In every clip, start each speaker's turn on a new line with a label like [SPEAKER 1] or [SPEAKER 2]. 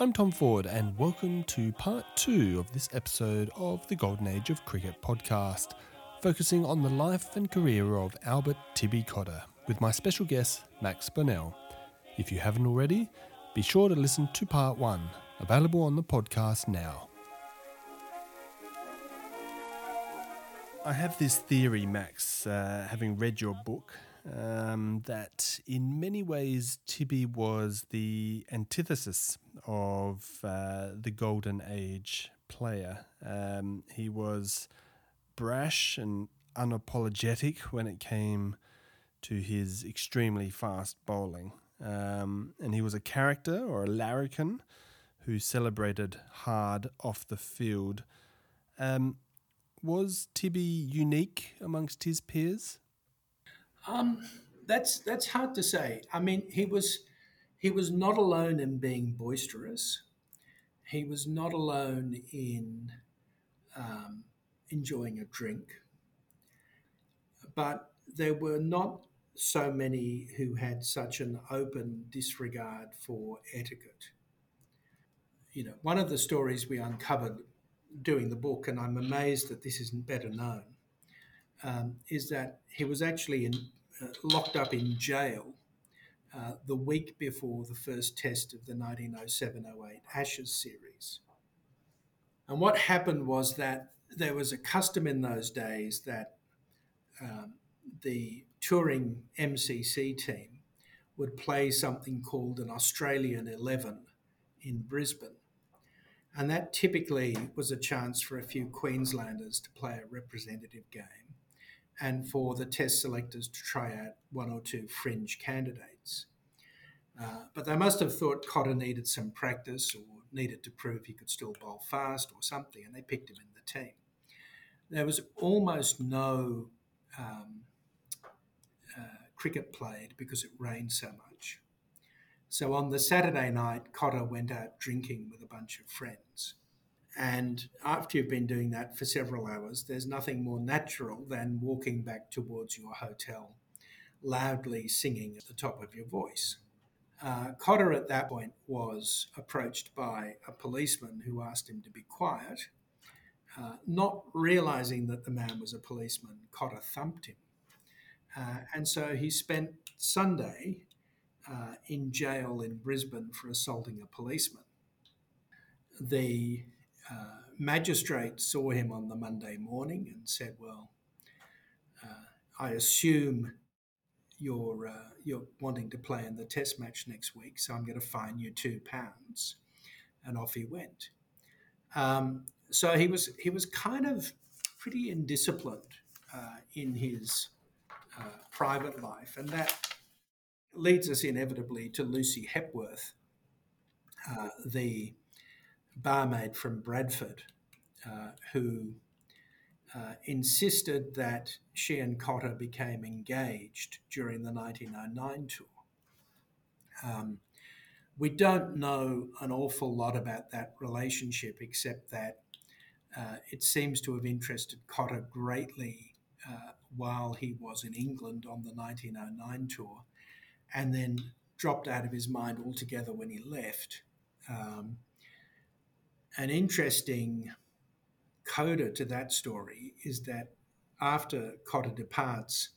[SPEAKER 1] I'm Tom Ford, and welcome to part two of this episode of the Golden Age of Cricket podcast, focusing on the life and career of Albert Tibby Cotter, with my special guest, Max Bonnell. If you haven't already, be sure to listen to part one, available on the podcast now. I have this theory, Max, uh, having read your book, um, that in many ways Tibby was the antithesis of uh, the Golden Age player. Um, he was brash and unapologetic when it came to his extremely fast bowling. Um, and he was a character or a larrikin who celebrated hard off the field. Um, was Tibby unique amongst his peers?
[SPEAKER 2] Um, that's that's hard to say. I mean, he was he was not alone in being boisterous. He was not alone in um, enjoying a drink. But there were not so many who had such an open disregard for etiquette. You know, one of the stories we uncovered doing the book, and I'm amazed that this isn't better known, um, is that he was actually in, uh, locked up in jail uh, the week before the first test of the 1907 08 Ashes series. And what happened was that there was a custom in those days that um, the touring MCC team would play something called an Australian 11 in Brisbane. And that typically was a chance for a few Queenslanders to play a representative game and for the test selectors to try out one or two fringe candidates. Uh, but they must have thought Cotter needed some practice or needed to prove he could still bowl fast or something, and they picked him in the team. There was almost no um, uh, cricket played because it rained so much. So on the Saturday night, Cotter went out drinking with a bunch of friends. And after you've been doing that for several hours, there's nothing more natural than walking back towards your hotel, loudly singing at the top of your voice. Uh, Cotter at that point was approached by a policeman who asked him to be quiet. Uh, not realizing that the man was a policeman, Cotter thumped him. Uh, and so he spent Sunday uh, in jail in Brisbane for assaulting a policeman. The uh, magistrate saw him on the Monday morning and said, Well, uh, I assume you're, uh, you're wanting to play in the test match next week, so I'm going to fine you two pounds. And off he went. Um, so he was, he was kind of pretty indisciplined uh, in his uh, private life, and that leads us inevitably to Lucy Hepworth, uh, the barmaid from Bradford, uh, who uh, insisted that she and Cotter became engaged during the 1909 tour. Um, we don't know an awful lot about that relationship, except that uh, it seems to have interested Cotter greatly uh, while he was in England on the 1909 tour and then dropped out of his mind altogether when he left. Um, an interesting coda to that story is that after Cotter departs,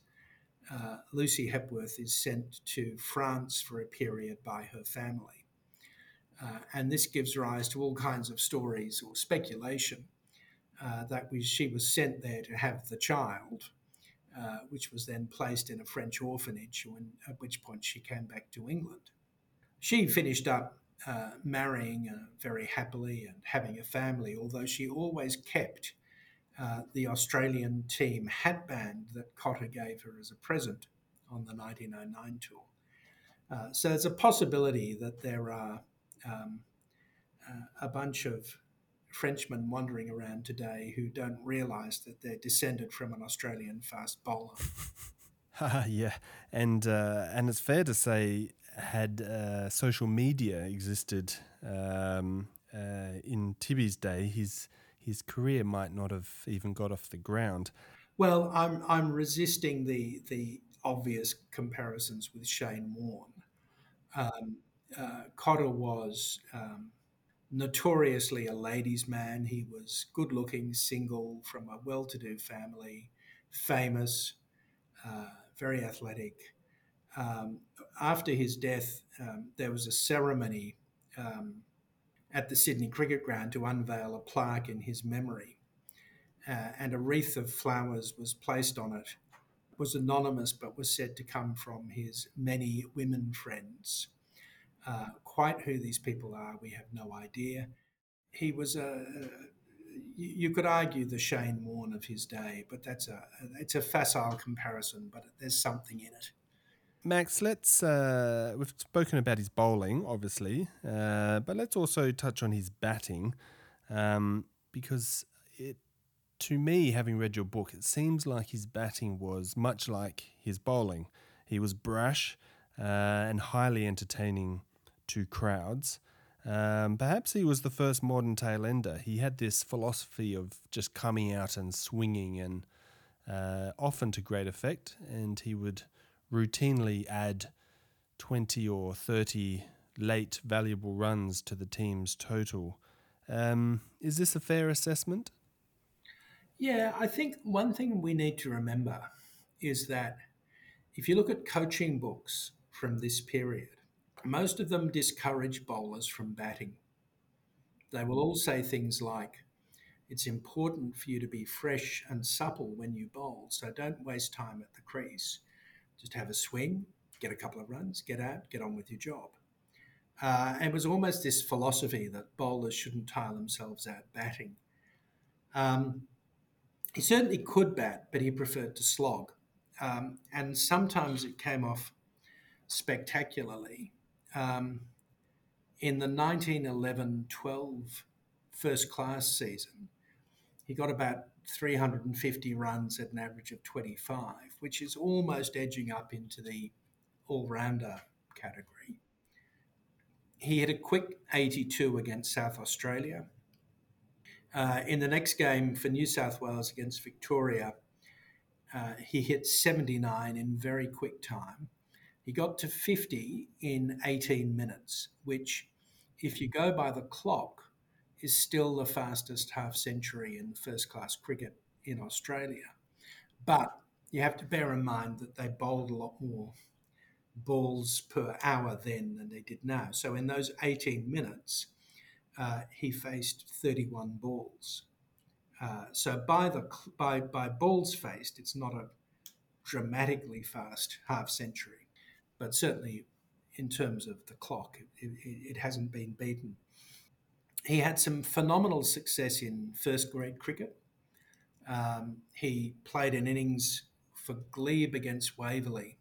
[SPEAKER 2] uh, Lucy Hepworth is sent to France for a period by her family. Uh, and this gives rise to all kinds of stories or speculation uh, that we, she was sent there to have the child uh, which was then placed in a French orphanage, when, at which point she came back to England. She finished up uh, marrying uh, very happily and having a family, although she always kept uh, the Australian team hatband that Cotter gave her as a present on the 1909 tour. Uh, so there's a possibility that there are um, a bunch of Frenchmen wandering around today who don't realise that they're descended from an Australian fast bowler.
[SPEAKER 1] yeah, and uh, and it's fair to say, had uh, social media existed um, uh, in Tibby's day, his his career might not have even got off the ground.
[SPEAKER 2] Well, I'm I'm resisting the the obvious comparisons with Shane Warne. Um, uh, Cotter was um, notoriously a ladies' man. He was good looking, single, from a well to do family, famous, uh, very athletic. Um, after his death, um, there was a ceremony um, at the Sydney Cricket Ground to unveil a plaque in his memory. Uh, and a wreath of flowers was placed on it. It was anonymous, but was said to come from his many women friends. Uh, quite who these people are, we have no idea. He was a, you could argue the Shane Warne of his day, but that's a it's a facile comparison, but there's something in it.
[SPEAKER 1] Max, let's uh, we've spoken about his bowling, obviously, uh, but let's also touch on his batting, um, because it, to me, having read your book, it seems like his batting was much like his bowling. He was brash uh, and highly entertaining to crowds. Um, perhaps he was the first modern tail ender. He had this philosophy of just coming out and swinging, and uh, often to great effect. And he would routinely add 20 or 30 late valuable runs to the team's total. Um, is this a fair assessment?
[SPEAKER 2] Yeah, I think one thing we need to remember is that if you look at coaching books from this period, most of them discourage bowlers from batting. They will all say things like, it's important for you to be fresh and supple when you bowl, so don't waste time at the crease. Just have a swing, get a couple of runs, get out, get on with your job. Uh, it was almost this philosophy that bowlers shouldn't tire themselves out batting. Um, he certainly could bat, but he preferred to slog. Um, and sometimes it came off spectacularly. Um, in the 1911 12 first class season, he got about 350 runs at an average of 25, which is almost edging up into the all rounder category. He had a quick 82 against South Australia. Uh, in the next game for New South Wales against Victoria, uh, he hit 79 in very quick time. He got to 50 in 18 minutes, which, if you go by the clock, is still the fastest half century in first class cricket in Australia. But you have to bear in mind that they bowled a lot more balls per hour then than they did now. So in those 18 minutes, uh, he faced 31 balls. Uh, so by the by by balls faced, it's not a dramatically fast half century, but certainly in terms of the clock, it, it, it hasn't been beaten he had some phenomenal success in first grade cricket. Um, he played an innings for Glebe against Waverley,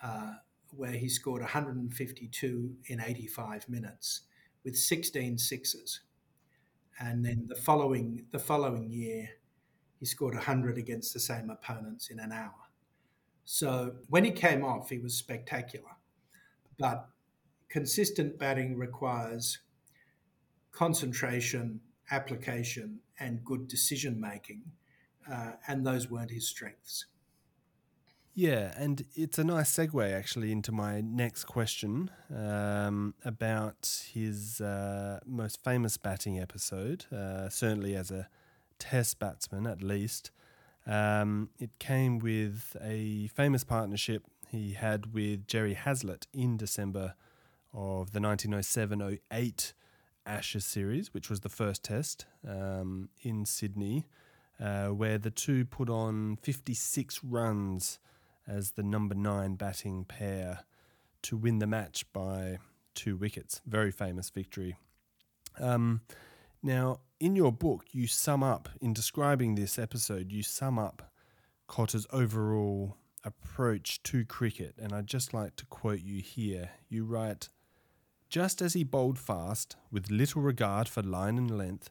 [SPEAKER 2] uh, where he scored 152 in 85 minutes with 16 sixes. And then the following the following year, he scored 100 against the same opponents in an hour. So when he came off, he was spectacular. But consistent batting requires concentration, application, and good decision making. Uh, and those weren't his strengths.
[SPEAKER 1] Yeah, and it's a nice segue actually into my next question um, about his uh, most famous batting episode, uh, certainly as a test batsman at least. Um, it came with a famous partnership he had with Gerry Hazlitt in December of the 1907 08 Ashes series, which was the first test um, in Sydney, uh, where the two put on 56 runs as the number nine batting pair to win the match by two wickets. Very famous victory. Um, now, in your book, you sum up, in describing this episode, you sum up Cotter's overall approach to cricket. And I'd just like to quote you here. You write, just as he bowled fast, with little regard for line and length,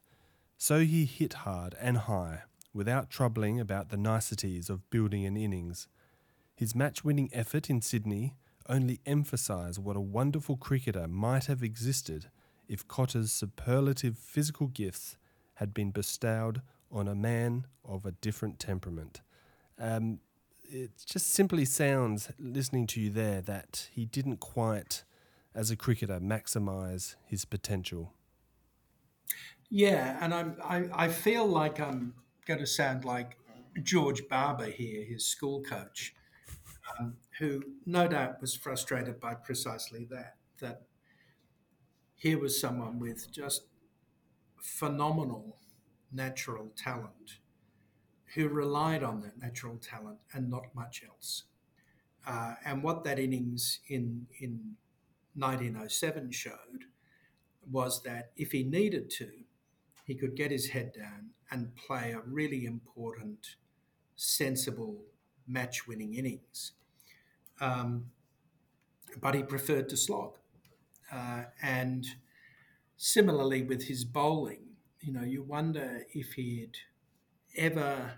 [SPEAKER 1] so he hit hard and high, without troubling about the niceties of building an innings. His match winning effort in Sydney only emphasised what a wonderful cricketer might have existed if Cotter's superlative physical gifts had been bestowed on a man of a different temperament. Um, it just simply sounds, listening to you there, that he didn't quite, as a cricketer, maximise his potential.
[SPEAKER 2] Yeah, and I'm, I, I feel like I'm going to sound like George Barber here, his school coach, um, who no doubt was frustrated by precisely that. That here was someone with just phenomenal natural talent who relied on that natural talent and not much else. Uh, and what that innings in, in 1907 showed was that if he needed to, he could get his head down and play a really important, sensible, match winning innings. Um, but he preferred to slog. Uh, and similarly with his bowling, you know, you wonder if he'd ever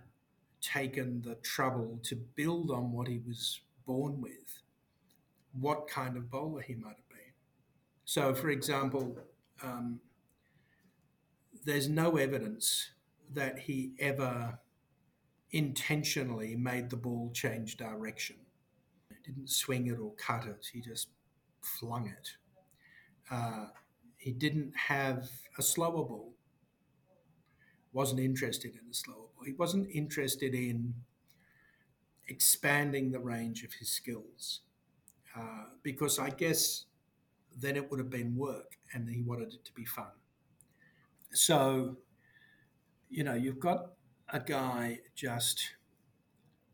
[SPEAKER 2] taken the trouble to build on what he was born with, what kind of bowler he might have been. So, for example, um, there's no evidence that he ever intentionally made the ball change direction. He didn't swing it or cut it, he just flung it. Uh, he didn't have a slower ball wasn't interested in the slower ball. He wasn't interested in expanding the range of his skills uh, because I guess then it would have been work and he wanted it to be fun. So, you know, you've got a guy just,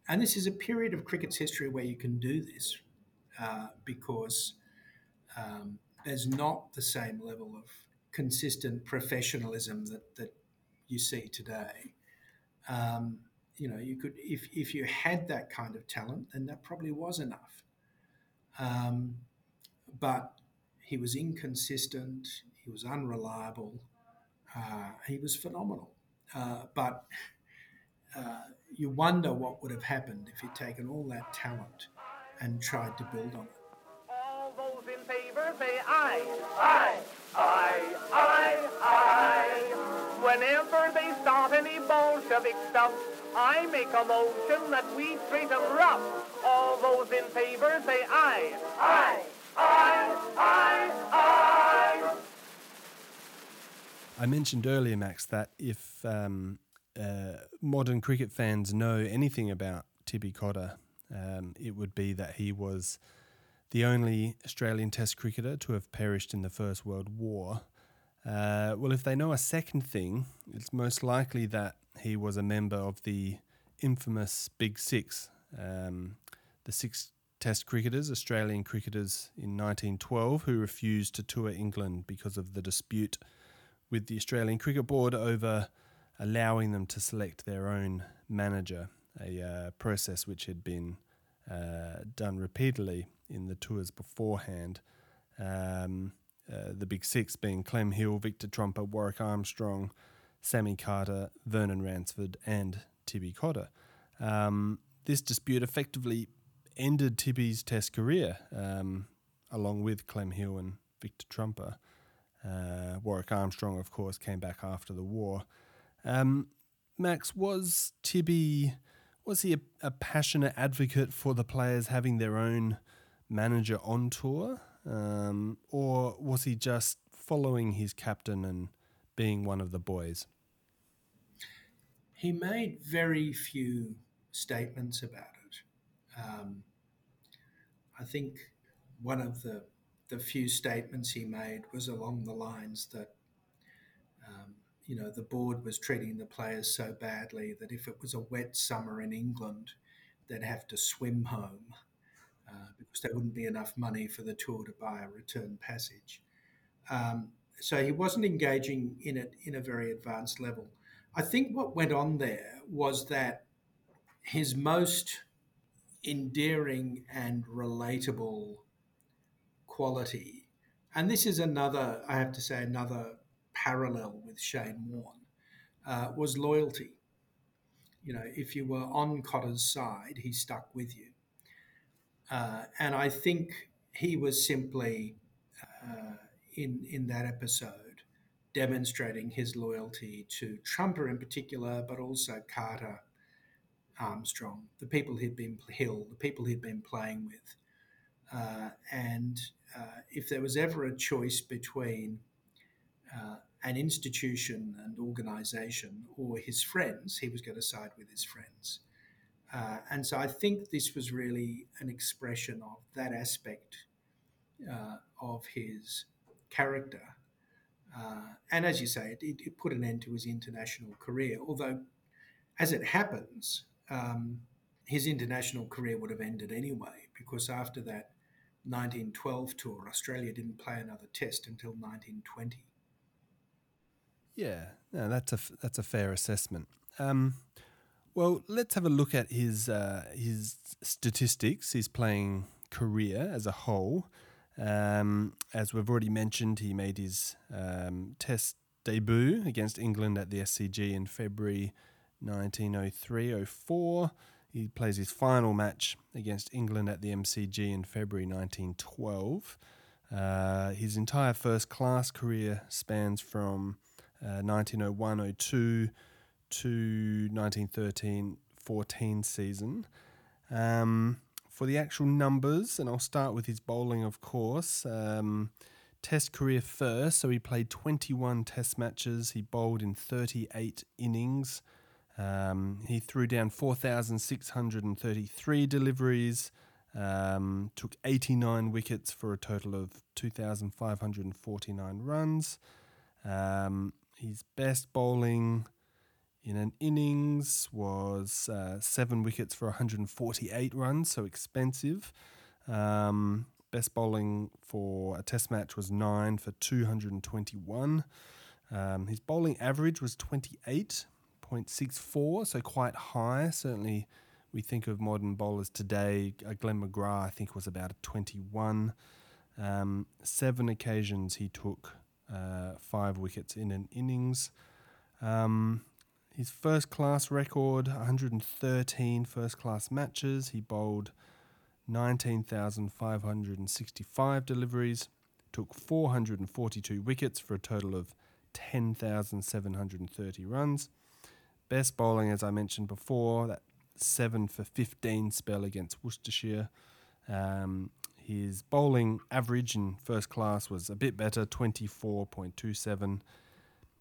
[SPEAKER 2] and this is a period of cricket's history where you can do this uh, because um, there's not the same level of consistent professionalism that, that you see today. Um, you know, you could if if you had that kind of talent, then that probably was enough. Um, but he was inconsistent. He was unreliable. Uh, he was phenomenal. Uh, but uh, you wonder what would have happened if he'd taken all that talent and tried to build on it.
[SPEAKER 3] Say aye. Aye. Aye. Aye. Aye. Whenever they start any Bolshevik stuff, I make a motion that we treat them rough. All those in favor say aye. Aye. Aye. Aye. Aye.
[SPEAKER 1] I mentioned earlier, Max, that if um, uh, modern cricket fans know anything about Tibby Cotter, um, it would be that he was the only Australian Test cricketer to have perished in the First World War. Uh, well, if they know a second thing, it's most likely that he was a member of the infamous Big Six, um, the six Test cricketers, Australian cricketers in 1912, who refused to tour England because of the dispute with the Australian Cricket Board over allowing them to select their own manager, a uh, process which had been uh, done repeatedly in the tours beforehand. Um, uh, the big six being Clem Hill, Victor Trumper, Warwick Armstrong, Sammy Carter, Vernon Ransford, and Tibby Cotter. Um, this dispute effectively ended Tibby's Test career, um, along with Clem Hill and Victor Trumper. Uh, Warwick Armstrong, of course, came back after the war. Um, Max, was Tibby was he a, a, passionate advocate for the players having their own manager on tour? Um, or was he just following his captain and being one of the boys?
[SPEAKER 2] He made very few statements about it. Um, I think one of the the few statements he made was along the lines that you know the board was treating the players so badly that if it was a wet summer in England, they'd have to swim home uh, because there wouldn't be enough money for the tour to buy a return passage. Um, so he wasn't engaging in it in a very advanced level. I think what went on there was that his most endearing and relatable quality, and this is another, I have to say, another parallel with Shane Warne, uh, was loyalty. You know, if you were on Cotter's side, he stuck with you. Uh, and I think he was simply uh, in in that episode demonstrating his loyalty to Trumper in particular, but also Carter, Armstrong, the people he'd been Hill, the people he'd been playing with. Uh, and uh, if there was ever a choice between uh, an institution and organisation or his friends, he was going to side with his friends. Uh, and so I think this was really an expression of that aspect uh, of his character. Uh, and as you say, it, it, put an end to his international career. Although, as it happens, um, his international career would have ended anyway, because after that 1912 tour, Australia didn't play another test until 1920.
[SPEAKER 1] Yeah, no, that's a that's a fair assessment. Um, well, let's have a look at his uh, his statistics, his playing career as a whole. Um, as we've already mentioned, he made his um, Test debut against England at the SCG in February 1903-04. He plays his final match against England at the MCG in February 1912. Uh, his entire first class career spans from 1901 02 to 1913 14 season. Um, for the actual numbers, and I'll start with his bowling, of course. Um, test career first, so he played 21 test matches. He bowled in 38 innings. Um, he threw down 4,633 deliveries, um, took 89 wickets for a total of 2,549 runs. Um, his best bowling in an innings was uh, seven wickets for 148 runs, so expensive. Um, best bowling for a test match was nine for 221. Um, his bowling average was 28.64, so quite high. Certainly, we think of modern bowlers today. Uh, Glenn McGrath, I think, was about a 21. Um, seven occasions he took uh, five wickets in an innings. Um, his first class record 113 first class matches. He bowled 19,565 deliveries, took 442 wickets for a total of 10,730 runs. Best bowling, as I mentioned before, that 7 for 15 spell against Worcestershire. Um, his bowling average in first class was a bit better, 24.27,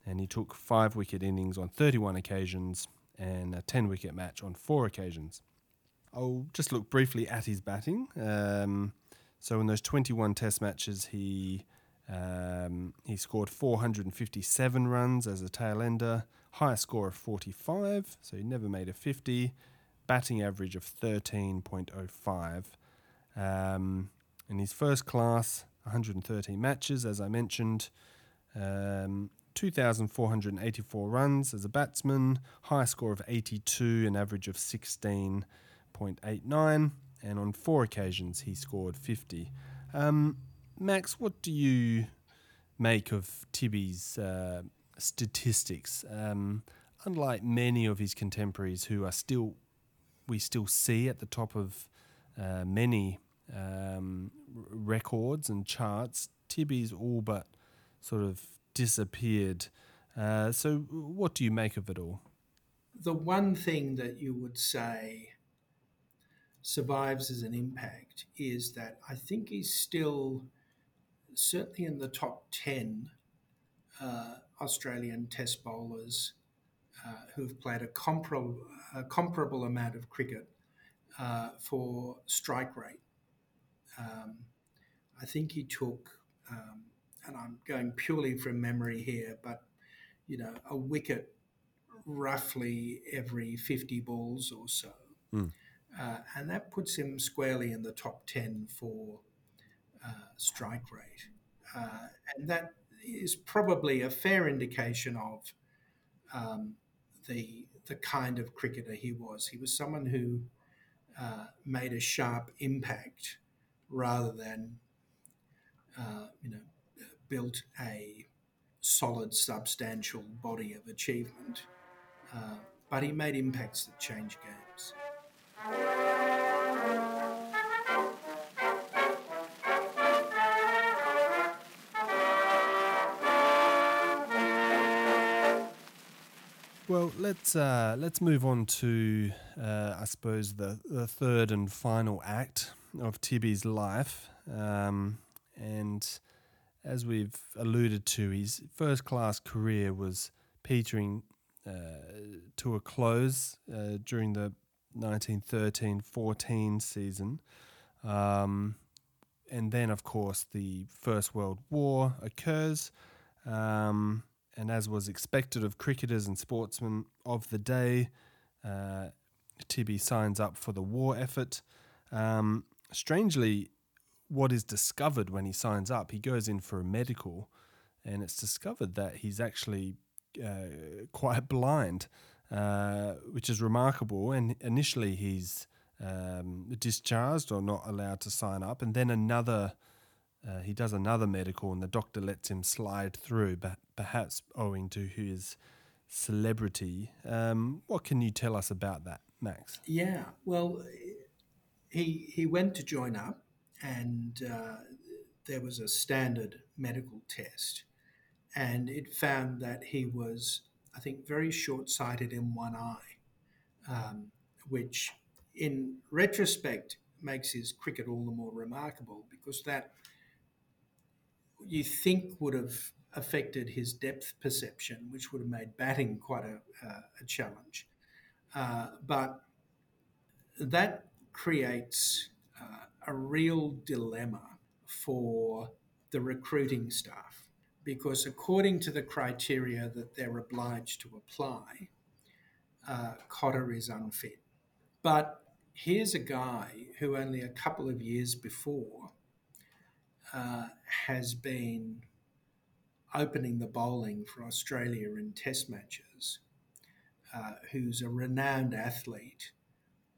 [SPEAKER 1] and he took five wicket innings on 31 occasions and a 10 wicket match on four occasions. I'll just look briefly at his batting. Um, so in those 21 Test matches, he um, he scored 457 runs as a tail ender, highest score of 45, so he never made a 50, batting average of 13.05. Um, in his first class, 113 matches, as I mentioned, um, 2,484 runs as a batsman, high score of 82, an average of 16.89, and on four occasions he scored 50. Um, Max, what do you make of Tibby's uh, statistics? Um, unlike many of his contemporaries who are still, we still see at the top of uh, many um, records and charts, Tibby's all but sort of disappeared. Uh, so, what do you make of it all?
[SPEAKER 2] The one thing that you would say survives as an impact is that I think he's still certainly in the top 10 uh, Australian test bowlers uh, who have played a comparable, a comparable amount of cricket uh, for strike rate. Um, I think he took, um, and I'm going purely from memory here, but you know, a wicket roughly every 50 balls or so. Mm. Uh, and that puts him squarely in the top 10 for uh, strike rate. Uh, and that is probably a fair indication of um, the, the kind of cricketer he was. He was someone who uh, made a sharp impact rather than uh, you know built a solid, substantial body of achievement. Uh, but he made impacts that changed games.
[SPEAKER 1] Let's uh, let's move on to uh, I suppose the, the third and final act of Tibby's life, um, and as we've alluded to, his first class career was petering uh, to a close uh, during the 1913-14 season. Um, and then, of course, the First World War occurs. Um, and as was expected of cricketers and sportsmen of the day, uh, Tibby signs up for the war effort. Um, strangely, what is discovered when he signs up, he goes in for a medical, and it's discovered that he's actually uh, quite blind, uh, which is remarkable. And initially, he's um, discharged or not allowed to sign up, and then another. Uh, he does another medical, and the doctor lets him slide through, but perhaps owing to his celebrity. Um, what can you tell us about that, Max?
[SPEAKER 2] Yeah, well, he he went to join up, and uh, there was a standard medical test, and it found that he was, I think, very short-sighted in one eye, um, which, in retrospect, makes his cricket all the more remarkable because that you think would have affected his depth perception, which would have made batting quite a, a, a challenge. Uh, but that creates uh, a real dilemma for the recruiting staff because, according to the criteria that they're obliged to apply, uh, Cotter is unfit. But here's a guy who only a couple of years before uh, has been opening the bowling for Australia in test matches, uh, who's a renowned athlete,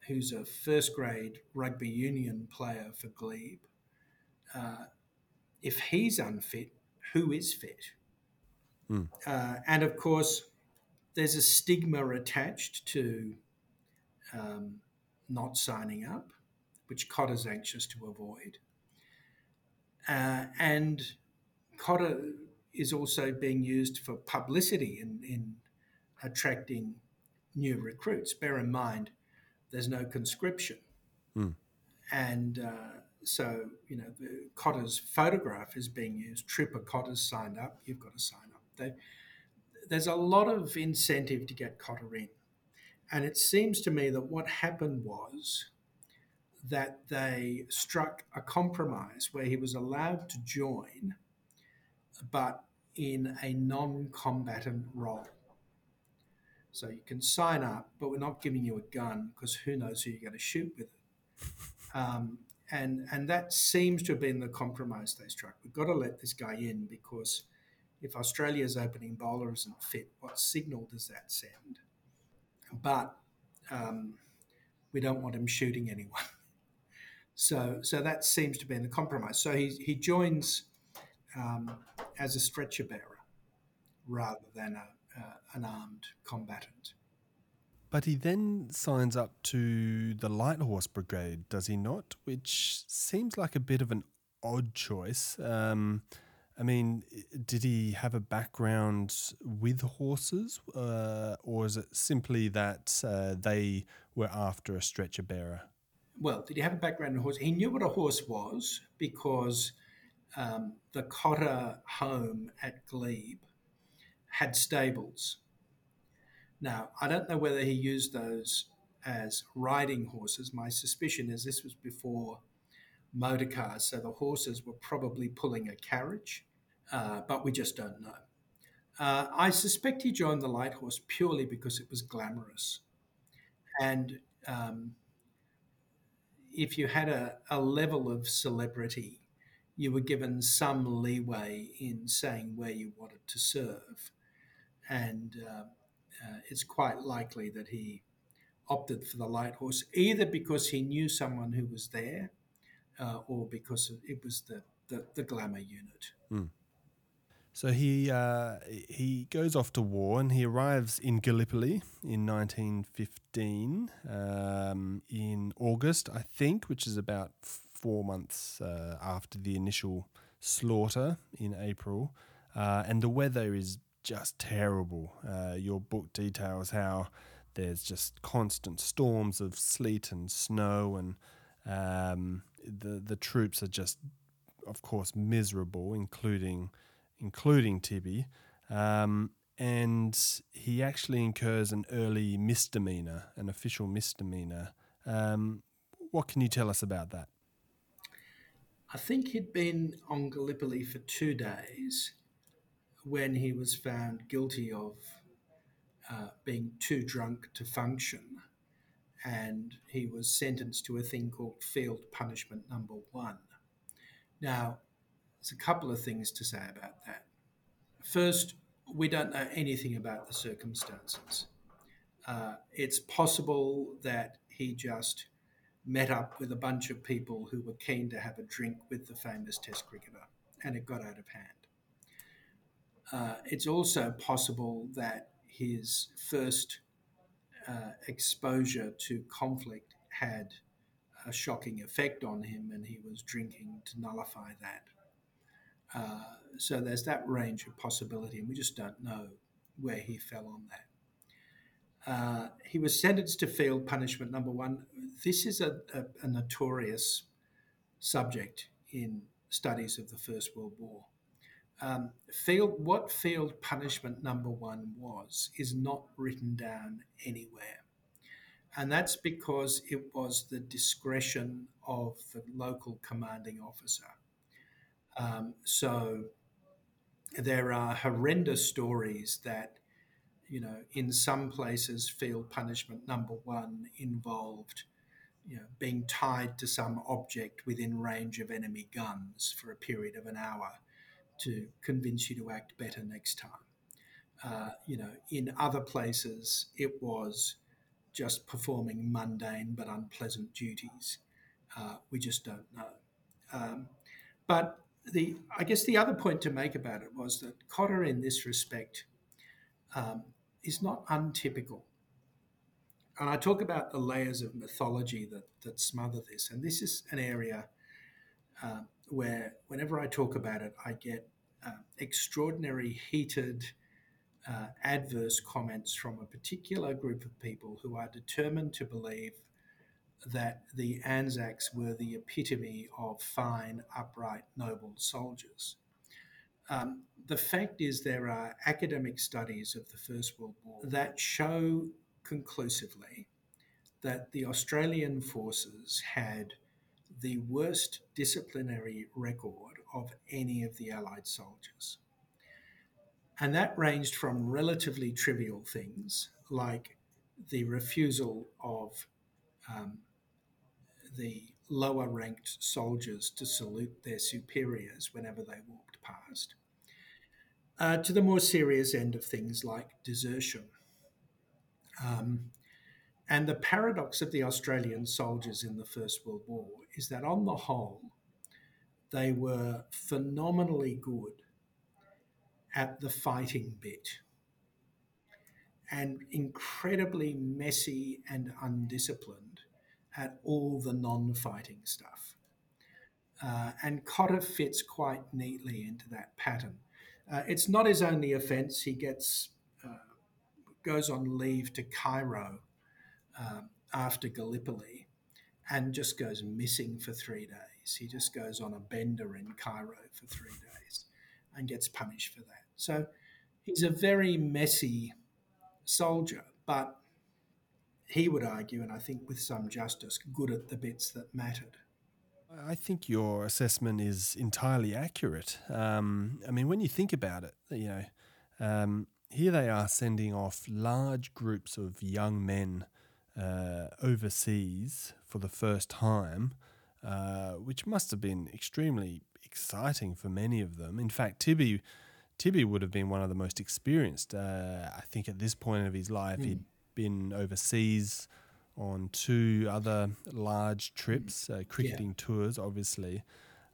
[SPEAKER 2] who's a first grade rugby union player for Glebe. Uh, if he's unfit, who is fit?
[SPEAKER 1] Mm.
[SPEAKER 2] Uh, and of course, there's a stigma attached to um, not signing up, which Cotter's anxious to avoid. Uh, and Cotter is also being used for publicity in, in attracting new recruits. Bear in mind, there's no conscription.
[SPEAKER 1] Mm.
[SPEAKER 2] And uh, so, you know, the Cotter's photograph is being used. Tibby Cotter's signed up, you've got to sign up. They, there's a lot of incentive to get Cotter in. And it seems to me that what happened was that they struck a compromise where he was allowed to join, but in a non combatant role. So you can sign up, but we're not giving you a gun because who knows who you're going to shoot with it. Um, and and that seems to have been the compromise they struck. We've got to let this guy in because if Australia's opening bowler isn't fit, what signal does that send? But um, we don't want him shooting anyone. So so that seems to be in the compromise. So he he joins um, as a stretcher bearer rather than a, uh, an armed combatant.
[SPEAKER 1] But he then signs up to the Light Horse Brigade, does he not? Which seems like a bit of an odd choice. Um, I mean, did he have a background with horses, uh, or is it simply that uh, they were after a stretcher bearer?
[SPEAKER 2] Well, did he have a background in horse? He knew what a horse was because um, the Cotter home at Glebe had stables. Now, I don't know whether he used those as riding horses. My suspicion is this was before motor cars, so the horses were probably pulling a carriage, uh, but we just don't know. Uh, I suspect he joined the Light Horse purely because it was glamorous. And um, if you had a, a level of celebrity you were given some leeway in saying where you wanted to serve. And uh, uh, it's quite likely that he opted for the light horse, either because he knew someone who was there uh, or because it was the, the, the glamour unit.
[SPEAKER 1] Mm. So he uh, he goes off to war and he arrives in Gallipoli in 1915 um, in August, I think, which is about four months uh, after the initial slaughter in April, uh, and the weather is just terrible. Uh, your book details how there's just constant storms of sleet and snow, and um, the the troops are just, of course, miserable, including including Tibby. Um, and he actually incurs an early misdemeanor, an official misdemeanor. Um, what can you tell us about that?
[SPEAKER 2] I think he'd been on Gallipoli for two days when he was found guilty of uh, being too drunk to function. And he was sentenced to a thing called field punishment number one. Now, there's a couple of things to say about that. First, we don't know anything about the circumstances. Uh, it's possible that he just met up with a bunch of people who were keen to have a drink with the famous Test cricketer, and it got out of hand. Uh, it's also possible that his first uh, exposure to conflict had a shocking effect on him, and he was drinking to nullify that. Uh, so there's that range of possibility, and we just don't know where he fell on that. Uh, he was sentenced to field punishment number one. This is a, a, a notorious subject in studies of the First World War um, field what field punishment number one was is not written down anywhere. And that's because it was the discretion of the local commanding officer. Um, so there are horrendous stories that, you know, in some places, field punishment number one involved, you know, being tied to some object within range of enemy guns for a period of an hour to convince you to act better next time. Uh, you know, in other places, it was just performing mundane but unpleasant duties. Uh, we just don't know. Um, but the, I guess the other point to make about it was that Cotter, in this respect, um, is not untypical. And I talk about the layers of mythology that, that smother this. And this is an area uh, where whenever I talk about it, I get uh, extraordinary heated uh, adverse comments from a particular group of people who are determined to believe that the Anzacs were the epitome of fine, upright, noble soldiers. Um, the fact is, there are academic studies of the First World War that show conclusively that the Australian forces had the worst disciplinary record of any of the Allied soldiers. And that ranged from relatively trivial things like the refusal of um, the lower ranked soldiers to salute their superiors whenever they walked past, uh, to the more serious end of things like desertion. Um, and the paradox of the Australian soldiers in the First World War is that, on the whole, they were phenomenally good at the fighting bit and incredibly messy and undisciplined at all the non fighting stuff. Uh, and Cotter fits quite neatly into that pattern. Uh, it's not his only offence. He gets uh, goes on leave to Cairo um, after Gallipoli and just goes missing for three days. He just goes on a bender in Cairo for three days and gets punished for that. So he's a very messy soldier, but he would argue, and I think with some justice, good at the bits that mattered.
[SPEAKER 1] I think your assessment is entirely accurate. Um, I mean, when you think about it, you know, um, here they are sending off large groups of young men uh, overseas for the first time, uh, which must have been extremely exciting for many of them. In fact, Tibby, Tibby would have been one of the most experienced. Uh, I think at this point of his life, mm. he'd been overseas on two other large trips, uh, cricketing yeah. tours, obviously.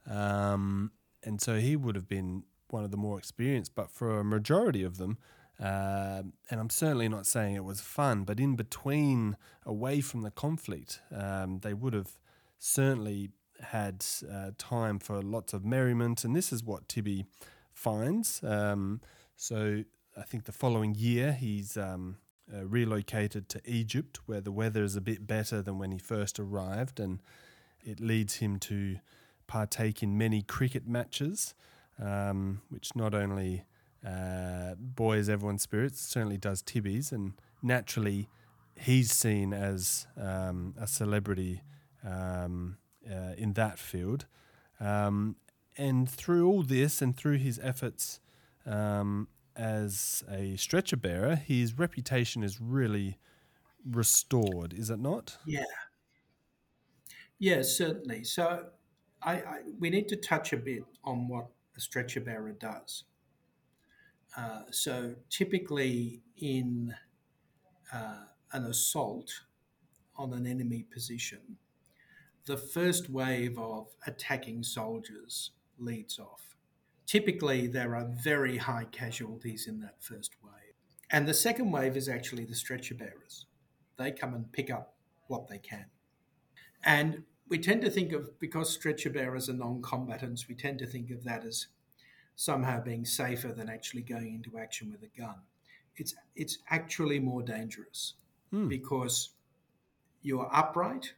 [SPEAKER 1] Um, and so he would have been one of the more experienced, but for a majority of them, uh, and I'm certainly not saying it was fun, but in between, away from the conflict, um, they would have certainly had uh, time for lots of merriment. And this is what Tibby finds. Um, so I think the following year he's um, uh, relocated to Egypt, where the weather is a bit better than when he first arrived, and it leads him to partake in many cricket matches, um, which not only uh, buoys everyone's spirits, certainly does Tibby's, and naturally he's seen as um, a celebrity um, uh, in that field. Um, and through all this and through his efforts um, as a stretcher bearer, his reputation is really restored, is it not?
[SPEAKER 2] Yeah. Yeah, certainly. So I, I we need to touch a bit on what a stretcher bearer does. Uh, so typically in uh, an assault on an enemy position, the first wave of attacking soldiers leads off. Typically, there are very high casualties in that first wave. And the second wave is actually the stretcher bearers. They come and pick up what they can. And we tend to think of, because stretcher bearers are non combatants, we tend to think of that as somehow being safer than actually going into action with a gun. It's, it's actually more dangerous mm. because you're upright,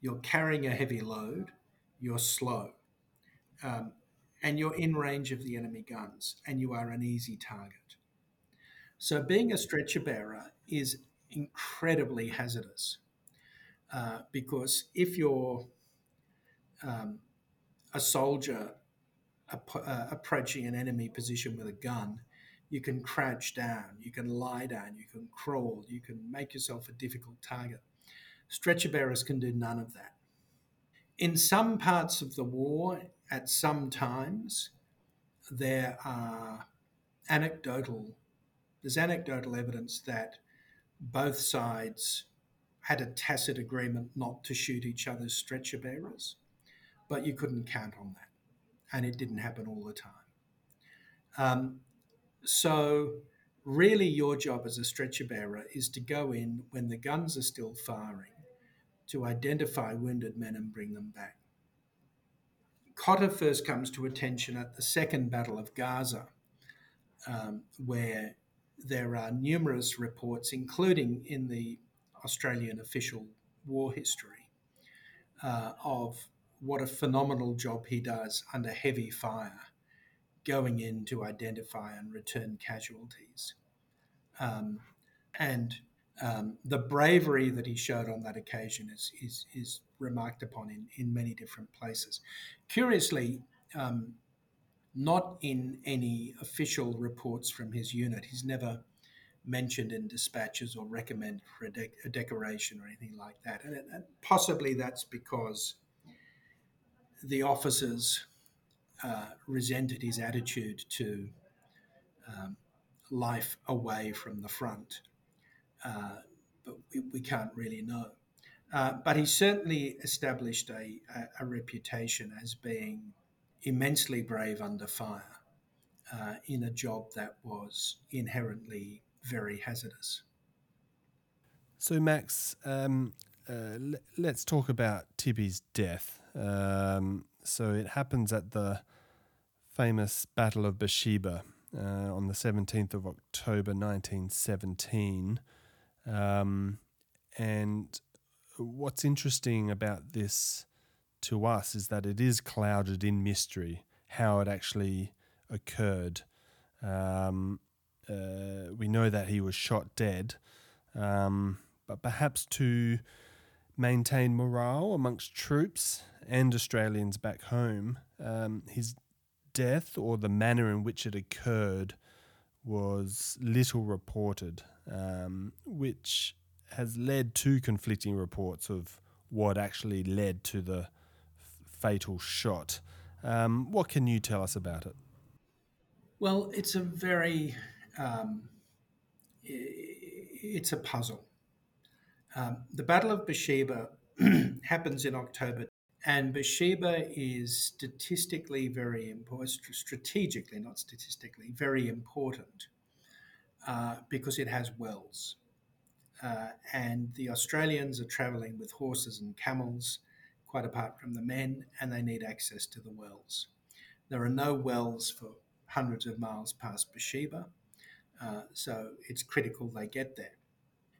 [SPEAKER 2] you're carrying a heavy load, you're slow, um, and you're in range of the enemy guns, and you are an easy target. So, being a stretcher bearer is incredibly hazardous uh, because if you're um, a soldier ap- uh, approaching an enemy position with a gun, you can crouch down, you can lie down, you can crawl, you can make yourself a difficult target. Stretcher bearers can do none of that. In some parts of the war, at some times, there are anecdotal there's anecdotal evidence that both sides had a tacit agreement not to shoot each other's stretcher bearers, but you couldn't count on that, and it didn't happen all the time. Um, so, really, your job as a stretcher bearer is to go in when the guns are still firing to identify wounded men and bring them back. Cotter first comes to attention at the Second Battle of Gaza, um, where there are numerous reports, including in the Australian official war history, uh, of what a phenomenal job he does under heavy fire going in to identify and return casualties. Um, and um, the bravery that he showed on that occasion is, is, is remarked upon in, in many different places. Curiously, um, not in any official reports from his unit, he's never mentioned in dispatches or recommended for a, a decoration or anything like that. And, and, possibly that's because the officers uh, resented his attitude to um, life away from the front. Uh, but we, we, can't really know. Uh, but he certainly established a, a, a, reputation as being immensely brave under fire uh, in a job that was inherently very hazardous.
[SPEAKER 1] So, Max, um, uh, l- let's talk about Tibby's death. Um, so, it happens at the famous Battle of Beersheba uh, on the 17th of October 1917. Um, and what's interesting about this to us is that it is clouded in mystery how it actually occurred. Um, uh, we know that he was shot dead, um, but perhaps to maintain morale amongst troops and Australians back home, um, his death or the manner in which it occurred was little reported, um, which has led to conflicting reports of what actually led to the f- fatal shot. Um, what can you tell us about it?
[SPEAKER 2] Well, it's a very um, it's a puzzle. Um, the Battle of Beersheba happens in October, and Beersheba is statistically very important, strategically, not statistically, very important uh, because it has wells. Uh, and the Australians are travelling with horses and camels, quite apart from the men, and they need access to the wells. There are no wells for hundreds of miles past Beersheba. Uh, so it's critical they get there.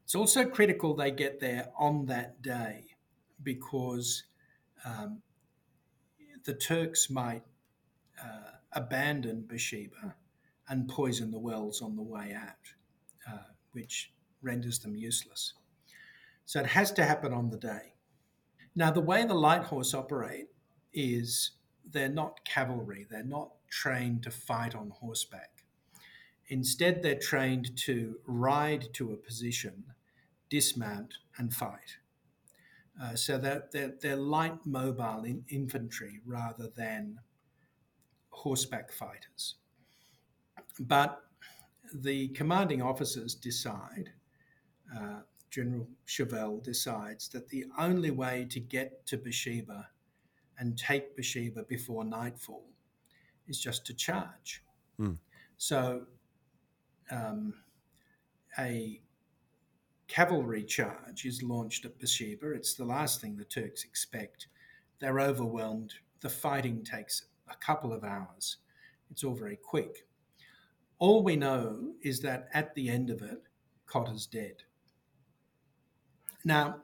[SPEAKER 2] It's also critical they get there on that day because um, the Turks might uh, abandon Beersheba and poison the wells on the way out, uh, which renders them useless. So it has to happen on the day. Now, the way the light horse operate is they're not cavalry, they're not trained to fight on horseback. Instead, they're trained to ride to a position dismount, and fight. Uh, so they're, they're, they're, light mobile in infantry rather than horseback fighters. But the commanding officers decide, uh, General Chauvel decides, that the only way to get to Beersheba and take Beersheba before nightfall is just to charge. Mm. So um, a cavalry charge is launched at Beersheba. It's the last thing the Turks expect. They're overwhelmed. The fighting takes a couple of hours. It's all very quick. All we know is that at the end of it, Cotter's dead. Now,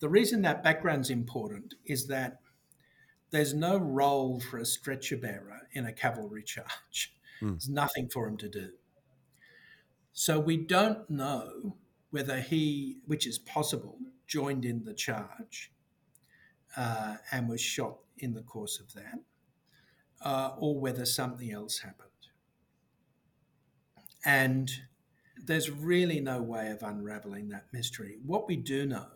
[SPEAKER 2] the reason that background's important is that there's no role for a stretcher bearer in a cavalry charge. Mm. There's nothing for him to do. So we don't know whether he, which is possible, joined in the charge uh, and was shot in the course of that, uh, or whether something else happened. And there's really no way of unraveling that mystery. What we do know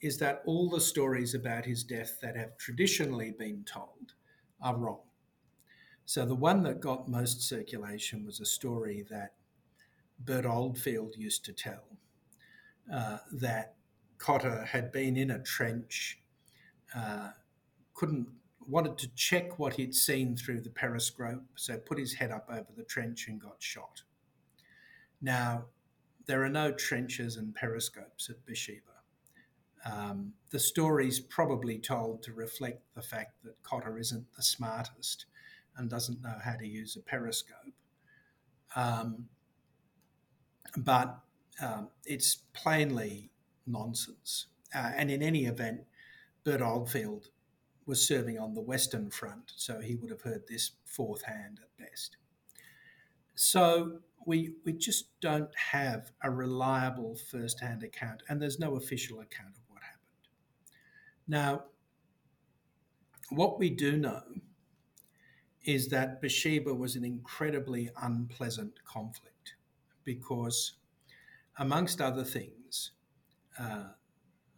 [SPEAKER 2] is that all the stories about his death that have traditionally been told are wrong. So the one that got most circulation was a story that Bert Oldfield used to tell uh, that Cotter had been in a trench, uh, couldn't wanted to check what he'd seen through the periscope, so put his head up over the trench and got shot. Now, there are no trenches and periscopes at Beersheba. Um, the story's probably told to reflect the fact that Cotter isn't the smartest and doesn't know how to use a periscope. Um, but um, it's plainly nonsense. Uh, and in any event, Bert Oldfield was serving on the Western Front, so he would have heard this fourth hand at best. So we, we just don't have a reliable first hand account, and there's no official account of what happened. Now, what we do know is that Beersheba was an incredibly unpleasant conflict because amongst other things, uh,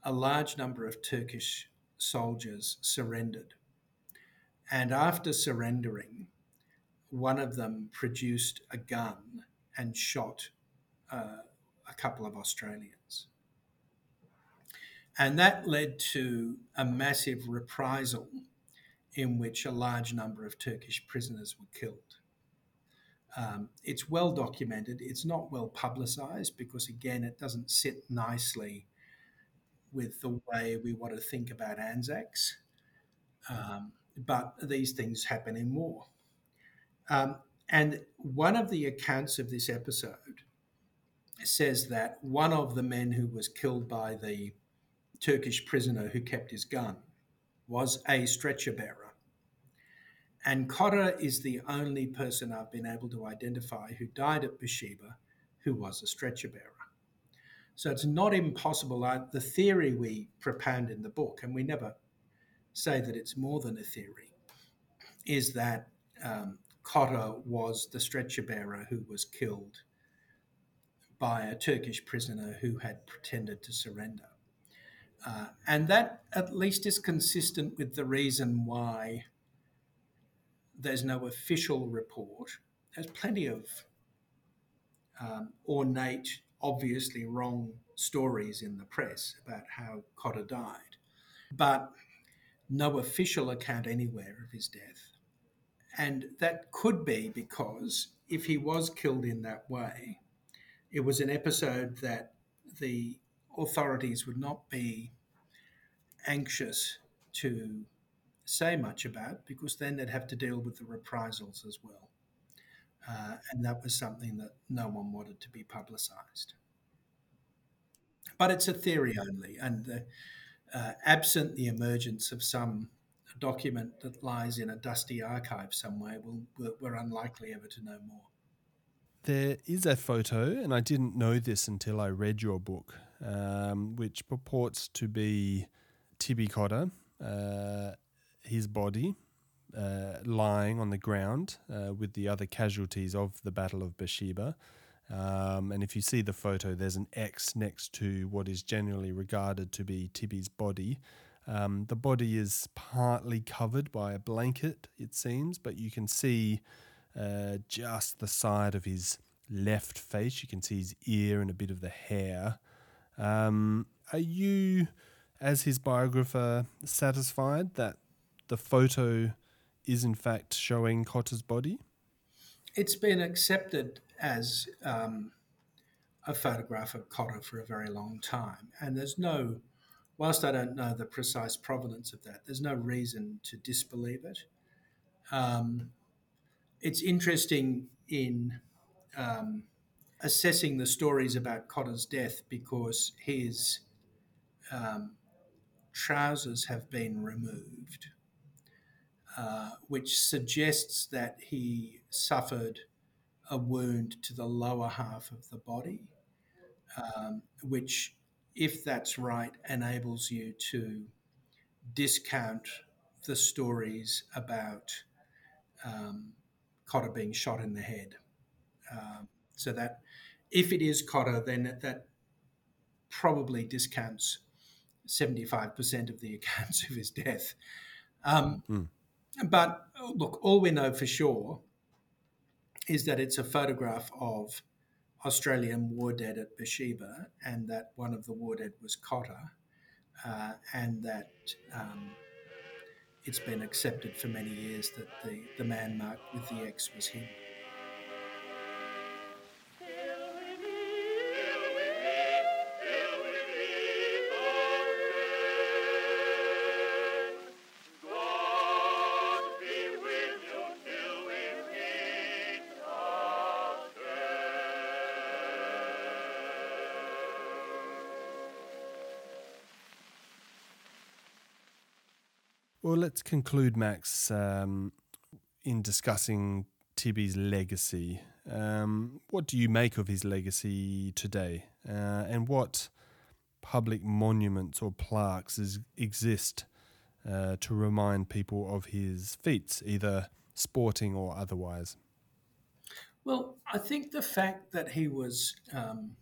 [SPEAKER 2] a large number of Turkish soldiers surrendered. And after surrendering, one of them produced a gun and shot uh, a couple of Australians. And that led to a massive reprisal in which a large number of Turkish prisoners were killed. Um, it's well documented. It's not well publicized because, again, it doesn't sit nicely with the way we want to think about Anzacs. Um, but these things happen in war. Um, and one of the accounts of this episode says that one of the men who was killed by the Turkish prisoner who kept his gun was a stretcher bearer. And Cotter is the only person I've been able to identify who died at Beersheba who was a stretcher bearer. So it's not impossible. the theory we propound in the book, and we never say that it's more than a theory, is that um, Cotter was the stretcher bearer who was killed by a Turkish prisoner who had pretended to surrender. Uh, and that at least is consistent with the reason why there's no official report. There's plenty of um, ornate, obviously wrong stories in the press about how Cotter died, but no official account anywhere of his death. And that could be because if he was killed in that way, it was an episode that the authorities would not be anxious to say much about because then they'd have to deal with the reprisals as well. Uh, and that was something that no one wanted to be publicised. But it's a theory only, and the, uh, absent the emergence of some document that lies in a dusty archive somewhere, we'll, we're, unlikely ever to know more.
[SPEAKER 1] There is a photo, and I didn't know this until I read your book, um, which purports to be Tibby Cotter, uh, his body uh, lying on the ground uh, with the other casualties of the Battle of Beersheba. Um, and if you see the photo, there's an X next to what is generally regarded to be Tibby's body. Um, the body is partly covered by a blanket, it seems, but you can see uh, just the side of his left face. You can see his ear and a bit of the hair. Um, are you, as his biographer, satisfied that the photo is in fact showing Cotter's body?
[SPEAKER 2] It's been accepted as um, a photograph of Cotter for a very long time, and there's no, whilst I don't know the precise provenance of that, there's no reason to disbelieve it. Um, it's interesting in um, assessing the stories about Cotter's death because his um, trousers have been removed uh, which suggests that he suffered a wound to the lower half of the body, um, which, if that's right, enables you to discount the stories about um, Cotter being shot in the head. Um, so that if it is Cotter, then that probably discounts 75% of the accounts of his death. Um, mm. But look, all we know for sure is that it's a photograph of Australian war dead at Beersheba, and that one of the war dead was Cotter, uh, and that um, it's been accepted for many years that the, the man marked with the X was him.
[SPEAKER 1] Well, let's conclude, Max, um, in discussing Tibby's legacy. Um, what do you make of his legacy today? Uh, and what public monuments or plaques is, exist uh, to remind people of his feats, either sporting or otherwise?
[SPEAKER 2] Well, I think the fact that he was um,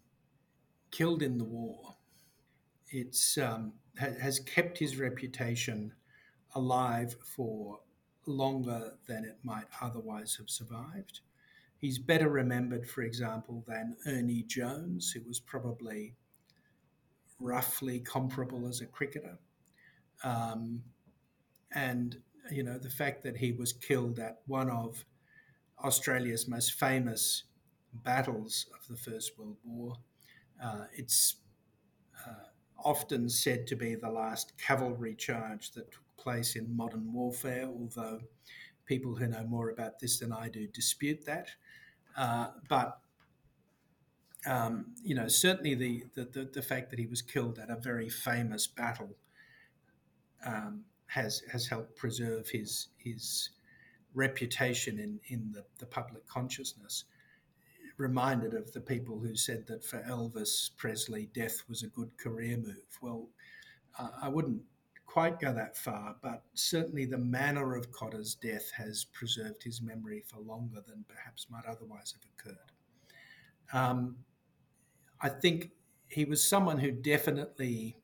[SPEAKER 2] killed in the war, it's um, ha- has kept his reputation alive for longer than it might otherwise have survived. He's better remembered, for example, than Ernie Jones, who was probably roughly comparable as a cricketer. Um, and, you know, the fact that he was killed at one of Australia's most famous battles of the First World War, uh, it's uh, often said to be the last cavalry charge that took place in modern warfare, although people who know more about this than I do dispute that. Uh, but um, you know, certainly the, the, the fact that he was killed at a very famous battle um, has has helped preserve his his reputation in in the, the public consciousness. Reminded of the people who said that for Elvis Presley, death was a good career move. Well, I wouldn't quite go that far, but certainly the manner of Cotter's death has preserved his memory for longer than perhaps might otherwise have occurred. Um, I think he was someone who definitely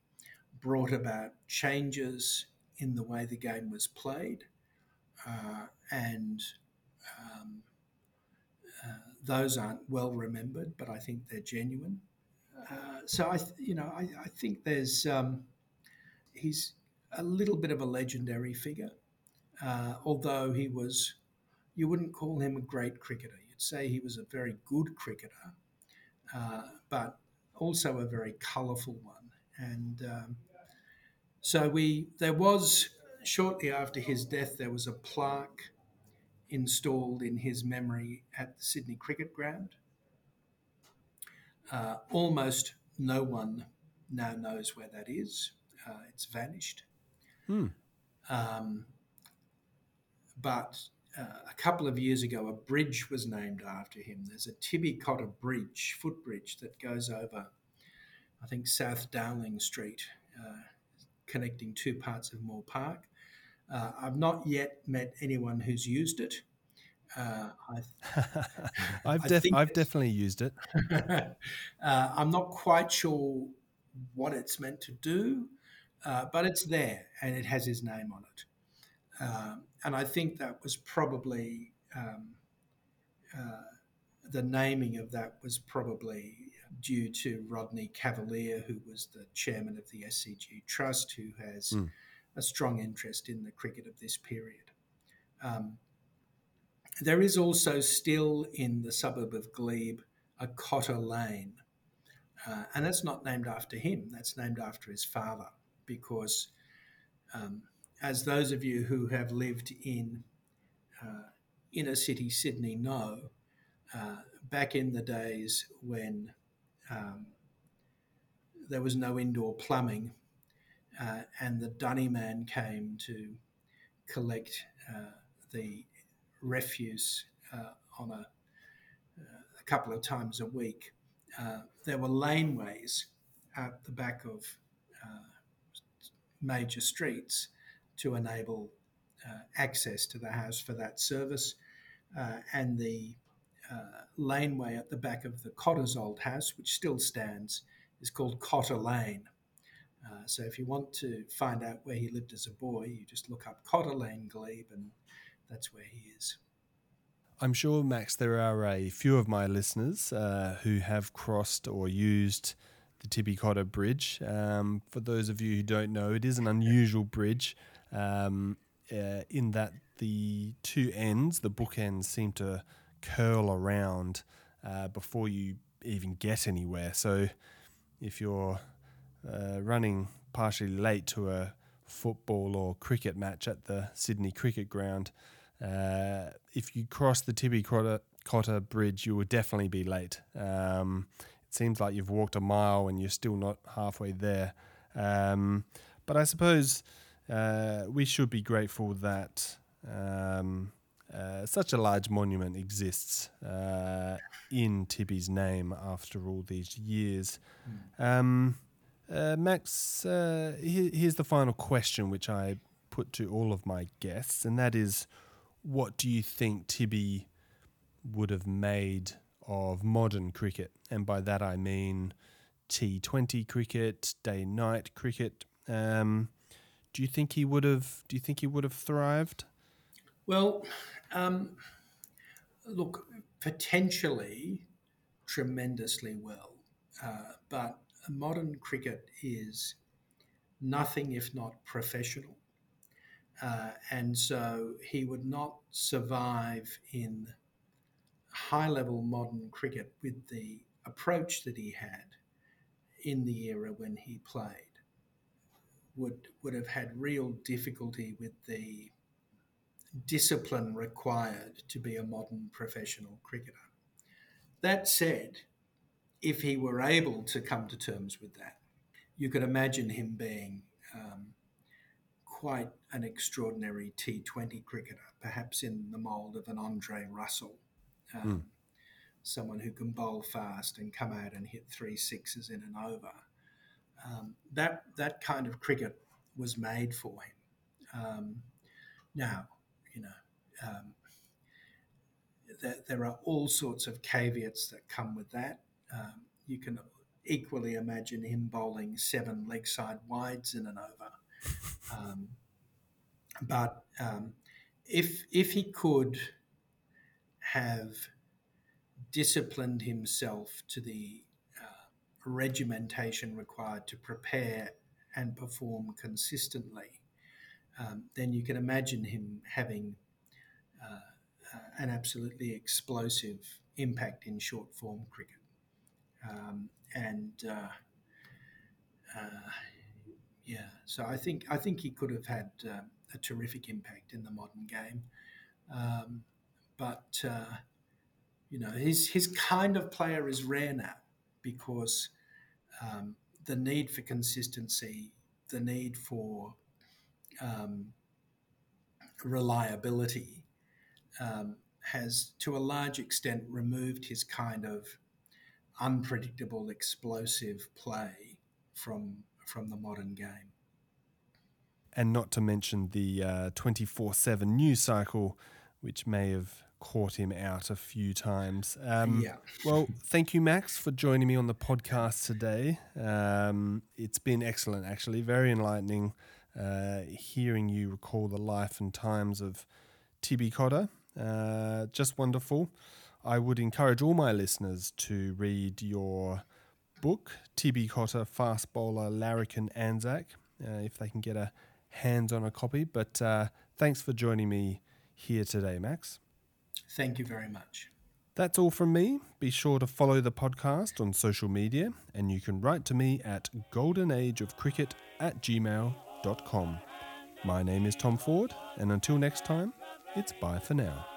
[SPEAKER 2] brought about changes in the way the game was played, uh, and um, uh, those aren't well remembered, but I think they're genuine. Uh, so I, you know, I, I think there's um, he's a little bit of a legendary figure, uh, although he was, you wouldn't call him a great cricketer. You'd say he was a very good cricketer, uh, but also a very colourful one. And um, so we, there was shortly after his death, there was a plaque installed in his memory at the Sydney Cricket Ground. Uh, almost no one now knows where that is. Uh, it's vanished.
[SPEAKER 1] Hmm.
[SPEAKER 2] Um, but uh, a couple of years ago, a bridge was named after him. There's a Tibby Cotter Bridge, footbridge, that goes over, I think, South Dowling Street, uh, connecting two parts of Moore Park. Uh, I've not yet met anyone who's used it. Uh,
[SPEAKER 1] I've, def- I've definitely used it.
[SPEAKER 2] uh, I'm not quite sure what it's meant to do, uh, but it's there and it has his name on it. Um, and I think that was probably um, uh, the naming of that was probably due to Rodney Cavalier, who was the chairman of the SCG Trust, who has mm. a strong interest in the cricket of this period. Um, there is also still in the suburb of Glebe a Cotter Lane, uh, and that's not named after him, that's named after his father, because um, as those of you who have lived in uh, inner city Sydney know, uh, back in the days when um, there was no indoor plumbing uh, and the dunny man came to collect uh, the refuse uh, on a, a, couple of times a week. Uh, there were laneways at the back of major streets to enable uh, access to the house for that service. Uh, and the uh, laneway at the back of the Cotter's old house, which still stands, is called Cotter Lane. Uh, so if you want to find out where he lived as a boy, you just look up Cotter Lane Glebe, and that's where he is.
[SPEAKER 1] I'm sure, Max, there are a few of my listeners uh, who have crossed or used the Cotter Bridge. Um, for those of you who don't know, it is an unusual bridge um, uh, in that the two ends, the bookends, seem to curl around uh, before you even get anywhere. So if you're uh, running partially late to a football or cricket match at the Sydney Cricket Ground, uh, if you cross the Tibby Cotter, Bridge, you will definitely be late. Um, seems like you've walked a mile and you're still not halfway there. Um, but I suppose uh, we should be grateful that um, uh, such a large monument exists uh, in Tibby's name after all these years. Mm. Um, uh, Max, uh, here, here's the final question, which I put to all of my guests, and that is what do you think Tibby would have made of modern cricket? And by that I mean T20 cricket, day night cricket. Um, do you think he would have? Do you think he would have thrived?
[SPEAKER 2] Well, um, look, potentially tremendously well, uh, but modern cricket is nothing if not professional, uh, and so he would not survive in high-level modern cricket with the approach that he had in the era when he played would would have had real difficulty with the discipline required to be a modern professional cricketer. That said, if he were able to come to terms with that, you could imagine him being um, quite an extraordinary T20 cricketer, perhaps in the mould of an Andre Russell, um, mm. Someone who can bowl fast and come out and hit three sixes in an over um, that that kind of cricket was made for him. Um, now, you know, um, there, there, are all sorts of caveats that come with that. Um, you can equally imagine him bowling seven leg side wides in an over. Um, but um, if if he could have disciplined himself to the regimentation required to prepare and perform consistently, um, then you can imagine him having uh, uh, an absolutely explosive impact in short form cricket. Um, and uh, uh yeah, so I think I think he could have had uh, a terrific impact in the modern game. Um, but uh, you know, his his kind of player is rare now because um, the need for consistency, the need for um, reliability, um, has to a large extent removed his kind of unpredictable, explosive play from from the modern game.
[SPEAKER 1] And not to mention the twenty four seven news cycle, which may have caught him out a few times. Um,
[SPEAKER 2] yeah.
[SPEAKER 1] well, thank you, Max, for joining me on the podcast today. Um, it's been excellent, actually, very enlightening uh, hearing you recall the life and times of Tibby Cotter. Uh, just wonderful. I would encourage all my listeners to read your book, Tibby Cotter, Fast Bowler, Larrikin, Anzac, uh, if they can get a hands on a copy. But uh, thanks for joining me here today, Max.
[SPEAKER 2] Thank you very much.
[SPEAKER 1] That's all from me. Be sure to follow the podcast on social media, and you can write to me at goldenageofcricket at gmail.com. My name is Tom Ford, and until next time, it's bye for now.